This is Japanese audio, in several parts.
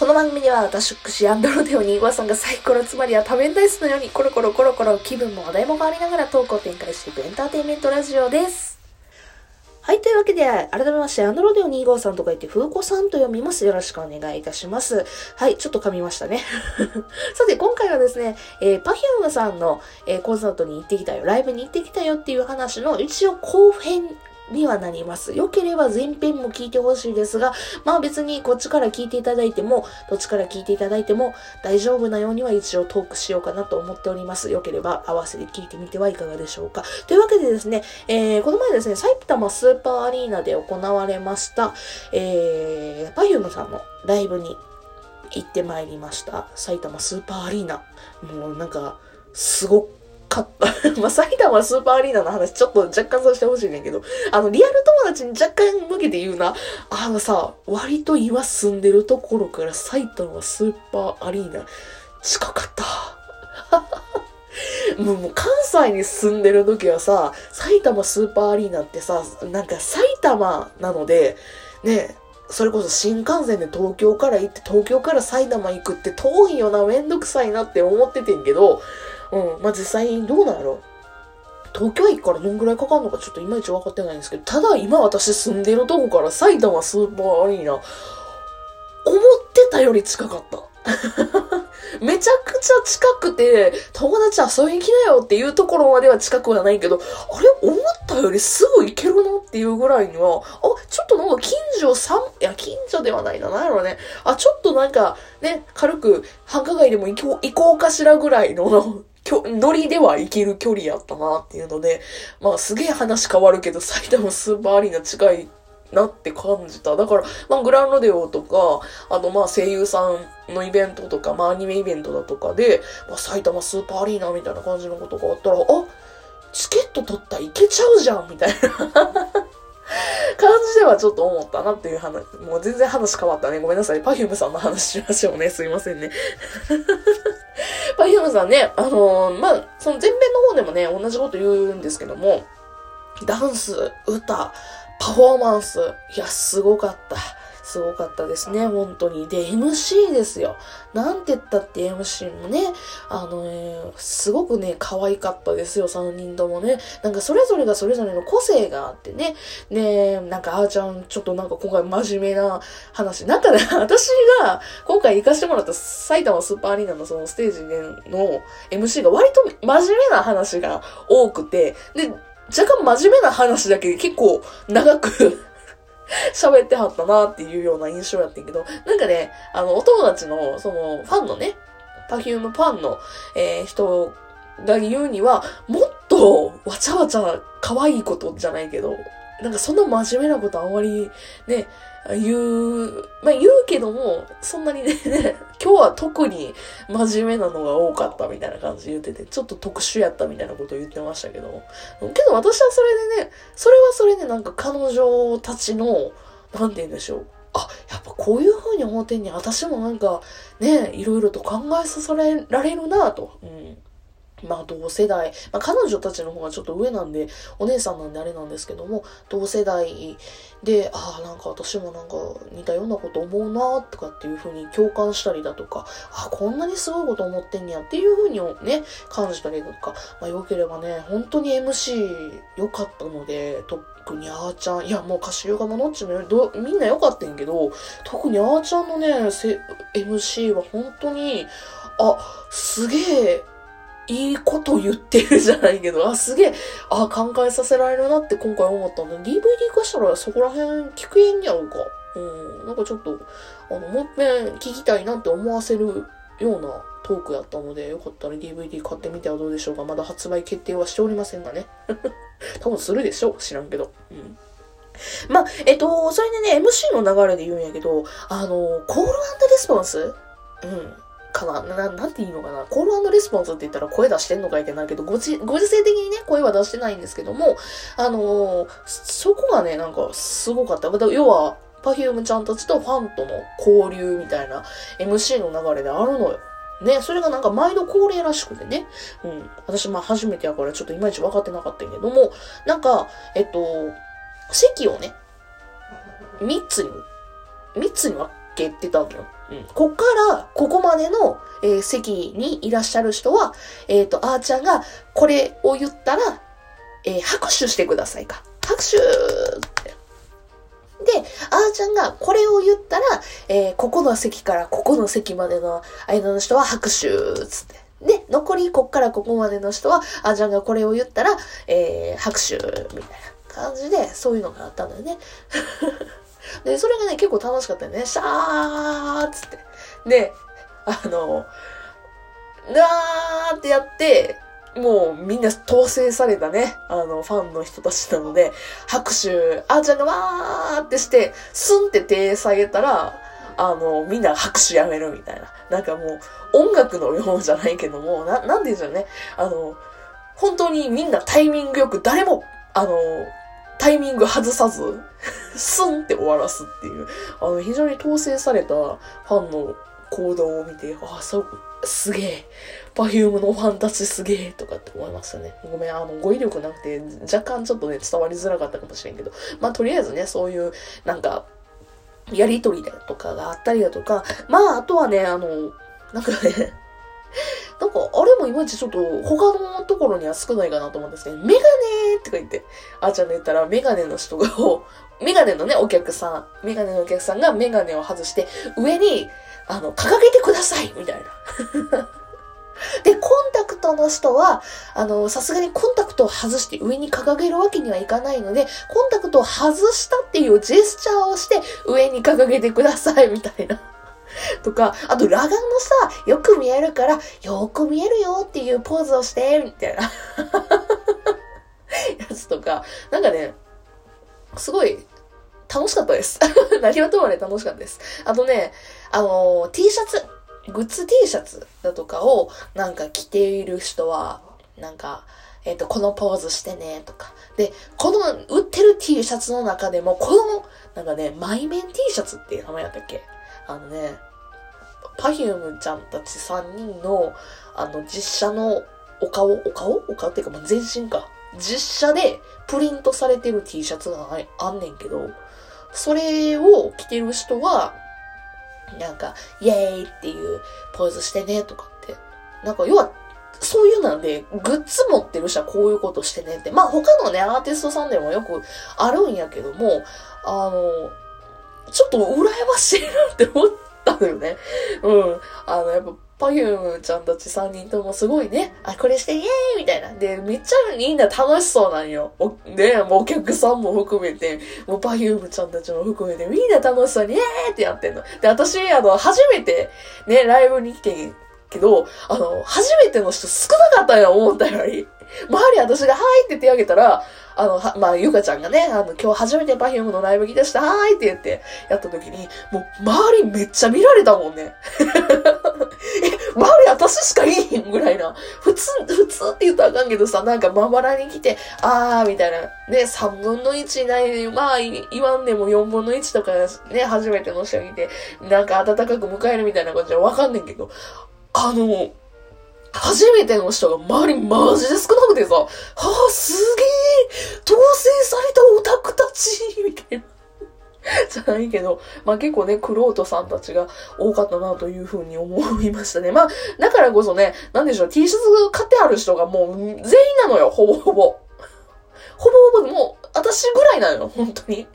この番組では私、アンドロデオ2号さんがサイコロつまりは多面ダイスのようにコロコロコロコロ気分も話題も変わりながらトークを展開していくエンターテインメントラジオです。はい、というわけで、改めまして、アンドロデオ2号さんと書いて、風子さんと読みます。よろしくお願いいたします。はい、ちょっと噛みましたね。さて、今回はですね、えー、Perfume さんの、えーコンサートに行ってきたよ、ライブに行ってきたよっていう話の一応後編にはなります。良ければ前編も聞いてほしいですが、まあ別にこっちから聞いていただいても、どっちから聞いていただいても大丈夫なようには一応トークしようかなと思っております。良ければ合わせて聞いてみてはいかがでしょうか。というわけでですね、えー、この前ですね、埼玉スーパーアリーナで行われました、えー、Perfume さんのライブに行ってまいりました。埼玉スーパーアリーナ。もうなんか、すごかった。まあ、埼玉スーパーアリーナの話ちょっと若干させてほしいねんけど、あの、リアル友達に若干向けて言うな。あのさ、割と今住んでるところから埼玉スーパーアリーナ近かった。もうもう関西に住んでる時はさ、埼玉スーパーアリーナってさ、なんか埼玉なので、ね、それこそ新幹線で東京から行って、東京から埼玉行くって遠いよな、めんどくさいなって思っててんけど、うん、まあ、実際にどうなんやろ東京駅からどんぐらいかかるのかちょっといまいち分かってないんですけど、ただ今私住んでるとこから埼玉スーパーアリーナ、思ってたより近かった。めちゃくちゃ近くて、友達遊びに来なよっていうところまでは近くはないけど、あれ思ったよりすぐ行けるなっていうぐらいには、あ、ちょっとなんか近所さん、いや、近所ではないな、なんやろね。あ、ちょっとなんか、ね、軽く繁華街でも行こう、行こうかしらぐらいの、きょノリでは行ける距離やったなっていうので、まあすげえ話変わるけど、埼玉スーパーアリーナ近いなって感じた。だから、まあ、グランロデオとか、あとまあ声優さんのイベントとか、まあアニメイベントだとかで、まあ、埼玉スーパーアリーナみたいな感じのことがあったら、あチケット取ったらいけちゃうじゃんみたいな 感じではちょっと思ったなっていう話。もう全然話変わったね。ごめんなさい。パフュームさんの話しましょうね。すいませんね。パフュームさんね、あのーまあ、その前編の方でもね、同じこと言うんですけども、ダンス、歌、パフォーマンス、いや、すごかった。すごかったですね、本当に。で、MC ですよ。なんて言ったって MC もね、あのね、すごくね、可愛かったですよ、3人ともね。なんかそれぞれがそれぞれの個性があってね。ねなんかあーちゃん、ちょっとなんか今回真面目な話。なんかね、私が今回行かしてもらった埼玉スーパーアリーナのそのステージでの MC が割と真面目な話が多くて、で、若干真面目な話だけ結構長く 喋ってはったなっていうような印象やってんけど、なんかね、あの、お友達の、その、ファンのね、パフュームファンの、えー人が言うには、もっと、わちゃわちゃ可愛いことじゃないけど、なんかそんな真面目なことあんまり、ね、言う、まあ言うけども、そんなにね、今日は特に真面目なのが多かったみたいな感じで言ってて、ちょっと特殊やったみたいなことを言ってましたけど、けど私はそれでね、それはそれでなんか彼女たちの、なんて言うんでしょう。あ、やっぱこういう風に思ってんね私もなんか、ね、いろいろと考えさせられるなと。うん。まあ同世代、まあ彼女たちの方がちょっと上なんで、お姉さんなんであれなんですけども、同世代で、ああ、なんか私もなんか似たようなこと思うなとかっていう風に共感したりだとか、あこんなにすごいこと思ってんやっていう風にね、感じたりとか、まあ良ければね、本当に MC 良かったので、特にあーちゃん、いやもう歌手ヨガものっちもどみんな良かったんけど、特にあーちゃんのね、MC は本当に、あ、すげえ、いいこと言ってるじゃないけど、あ、すげえ、あ、考えさせられるなって今回思ったんで、DVD 化したらそこら辺聞くんやろうか。うん、なんかちょっと、あの、もう一遍聞きたいなって思わせるようなトークやったので、よかったら DVD 買ってみてはどうでしょうか。まだ発売決定はしておりませんがね。多分するでしょう知らんけど。うん。まあ、えっと、それでね、MC の流れで言うんやけど、あの、コールレスポンス？うん。かなな、なんていいのかなコールレスポンスって言ったら声出してんのかいってなるけど、ごじ、ご時世的にね、声は出してないんですけども、あのーそこがね、なんかすごかった。要は、パフュームちゃんたちとファンとの交流みたいな MC の流れであるのよ。ね、それがなんか毎度恒例らしくてね。うん。私まあ初めてやからちょっといまいち分かってなかったけども、なんか、えっと、席をね、3つに、3つに分けてたのよ。こっからここまでの、えー、席にいらっしゃる人は、えっ、ー、と、あーちゃんがこれを言ったら、えー、拍手してくださいか。拍手って。で、あーちゃんがこれを言ったら、えー、ここの席からここの席までの間の人は拍手つって。で、残りこっからここまでの人は、あーちゃんがこれを言ったら、えー、拍手みたいな感じで、そういうのがあったんだよね。で、それがね、結構楽しかったよね。シャーっつって。で、あの、なーってやって、もうみんな統制されたね、あの、ファンの人たちなので、拍手、あーちゃんがわーってして、スンって手下げたら、あの、みんな拍手やめるみたいな。なんかもう、音楽のようじゃないけども、な、なんでしょうね。あの、本当にみんなタイミングよく、誰も、あの、タイミング外さず、スンって終わらすっていう、あの、非常に統制されたファンの行動を見て、あ、そう、すげえ。パフュームのファンたちすげえとかって思いましたね。ごめん、あの、語彙力なくて、若干ちょっとね、伝わりづらかったかもしれんけど、まあ、とりあえずね、そういう、なんか、やりとりだとかがあったりだとか、まあ、あとはね、あの、なんかね、なんか、あれもいまいちちょっと他のところには少ないかなと思うんですけど、メガネとか言って、あーちゃんの言ったらメガネの人が、メガネのね、お客さん、メガネのお客さんがメガネを外して、上に、あの、掲げてくださいみたいな。で、コンタクトの人は、あの、さすがにコンタクトを外して上に掲げるわけにはいかないので、コンタクトを外したっていうジェスチャーをして上に掲げてくださいみたいな。とか、あと、裸眼のさ、よく見えるから、よく見えるよっていうポーズをして、みたいなやつとか、なんかね、すごい楽しかったです。何はともね、楽しかったです。あとね、あのー、T シャツ、グッズ T シャツだとかをなんか着ている人は、なんか、えっ、ー、と、このポーズしてね、とか。で、この売ってる T シャツの中でも、この、なんかね、マイメン T シャツっていう名前やったっけ？あのね、パフュームちゃんたち3人の、あの、実写のお顔、お顔？お顔っていうか、ま、全身か。実写でプリントされてる T シャツがあんねんけど、それを着てる人は、なんか、イェーイっていうポーズしてねとかって。なんか、要は、そういうなんで、グッズ持ってる人はこういうことしてねって。まあ他のね、アーティストさんでもよくあるんやけども、あの、ちょっと羨ましいなって思ったのよね。うん。あの、やっぱ、パユームちゃんたち3人ともすごいね、あ、これしてイエーイみたいな。で、めっちゃみんな楽しそうなんよ。おね、もうお客さんも含めて、もうパユームちゃんたちも含めて、みんな楽しそうにイエーイってやってんの。で、私、あの、初めてね、ライブに来てんけど、あの、初めての人少なかったよ、思ったより。周り私が、はいって手挙げたら、あの、は、まあ、ゆかちゃんがね、あの、今日初めて Perfume のライブ来たした、はーいって言って、やった時に、もう、周りめっちゃ見られたもんね。え、周り私しかいいんぐらいな。普通、普通って言ったらあかんけどさ、なんかまばらに来て、あー、みたいな。ね、3分の1ない、まあ、言わんでも4分の1とかね、初めての人見て、なんか温かく迎えるみたいなことじゃわかんねんけど、あの、初めての人が周りマジで少なくてさ、はあ、すげえ統制されたオタクたちみたいな。じゃないけど、まあ結構ね、クロートさんたちが多かったなというふうに思いましたね。まあ、だからこそね、なんでしょう、T シャツ買ってある人がもう全員なのよ、ほぼほぼ。ほぼほぼもう、私ぐらいなのよ、本当に。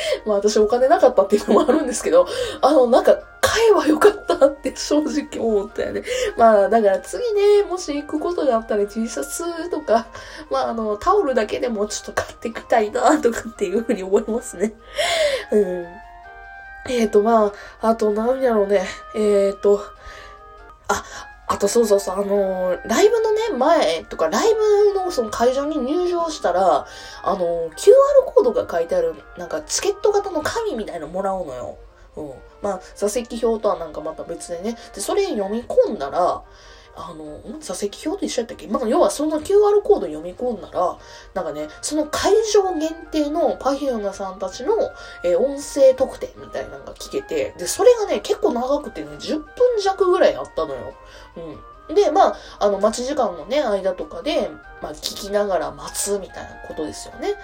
まあ私お金なかったっていうのもあるんですけど、あの、なんか、買えばよかったって正直思ったよね。まあ、だから次ね、もし行くことがあったら T シャツとか、まああの、タオルだけでもちょっと買ってきたいなとかっていうふうに思いますね。うん。えっ、ー、と、まあ、あと何やろうね。えっ、ー、と、あ、あとそうそうそう、あのー、ライブのね、前とか、ライブのその会場に入場したら、あのー、QR コードが書いてある、なんかチケット型の紙みたいなのもらうのよ。うん。まあ、座席表とはなんかまた別でね。で、それ読み込んだら、あの、座席表と一緒やったっけ？まあ、要はその QR コード読み込んだら、なんかね、その会場限定の Perfume さんたちの、えー、音声特典みたいなのが聞けて、で、それがね、結構長くてね、10分弱ぐらいあったのよ。うん。で、まあ、あの、待ち時間のね、間とかで、まあ、聞きながら待つみたいなことですよね。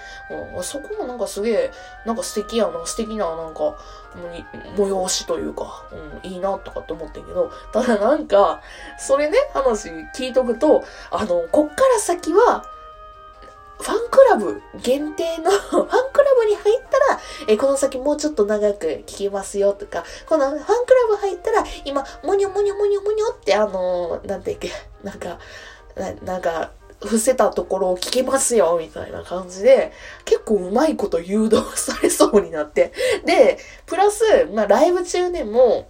うん、そこもなんかすげえ、なんか素敵やな、素敵な、なんか、催しというか、うん、いいなとかって思ってんけど、ただなんか、それね、話聞いとくと、あの、こっから先は、ファンクラブ限定の ファンクラブに入ったら、えこの先もうちょっと長く聞きますよとか、このファンクラブ入ったら、今、もにょもにょもにょもにょって、あのー、なんていうけ、なんか、ななんか、伏せたところを聞けますよ、みたいな感じで、結構うまいこと誘導されそうになって。で、プラス、まあ、ライブ中でも、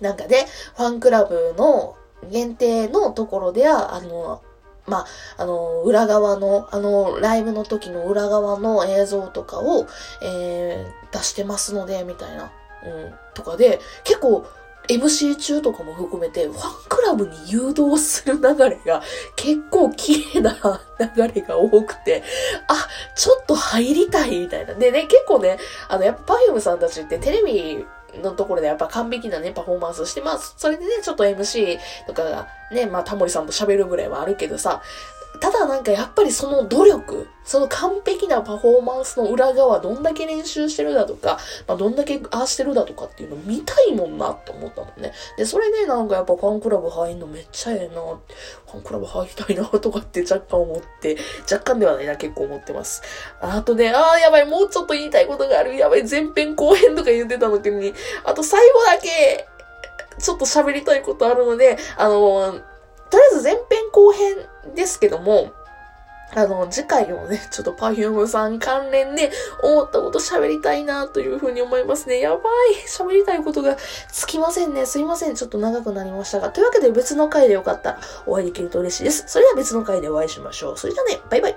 なんかね、ファンクラブの限定のところでは、あの、まあ、あの、裏側の、あの、ライブの時の裏側の映像とかを、えー、出してますので、みたいな、うん、とかで、結構、MC 中とかも含めて、ファンクラブに誘導する流れが結構綺麗な流れが多くて、あ、ちょっと入りたいみたいな。でね、結構ね、あの、やっぱ p e r f さんたちってテレビのところでやっぱ完璧なね、パフォーマンスしてます。それでね、ちょっと MC とかがね、まあタモリさんと喋るぐらいはあるけどさ、ただなんかやっぱりその努力、その完璧なパフォーマンスの裏側、どんだけ練習してるだとか、まあ、どんだけああしてるだとかっていうの見たいもんなって思ったもんね。で、それでなんかやっぱファンクラブ入んのめっちゃええな、ファンクラブ入りたいなとかって若干思って、若干ではないな、結構思ってます。あとね、ああ、やばい、もうちょっと言いたいことがある。やばい、前編後編とか言ってたのに、あと最後だけ、ちょっと喋りたいことあるので、あの、とりあえず前編後編ですけども、あの、次回をね、ちょっと Perfume さん関連で思ったこと喋りたいなというふうに思いますね。やばい。喋りたいことがつきませんね。すいません。ちょっと長くなりましたが。というわけで別の回でよかったらお会いできると嬉しいです。それでは別の回でお会いしましょう。それじゃあね、バイバイ。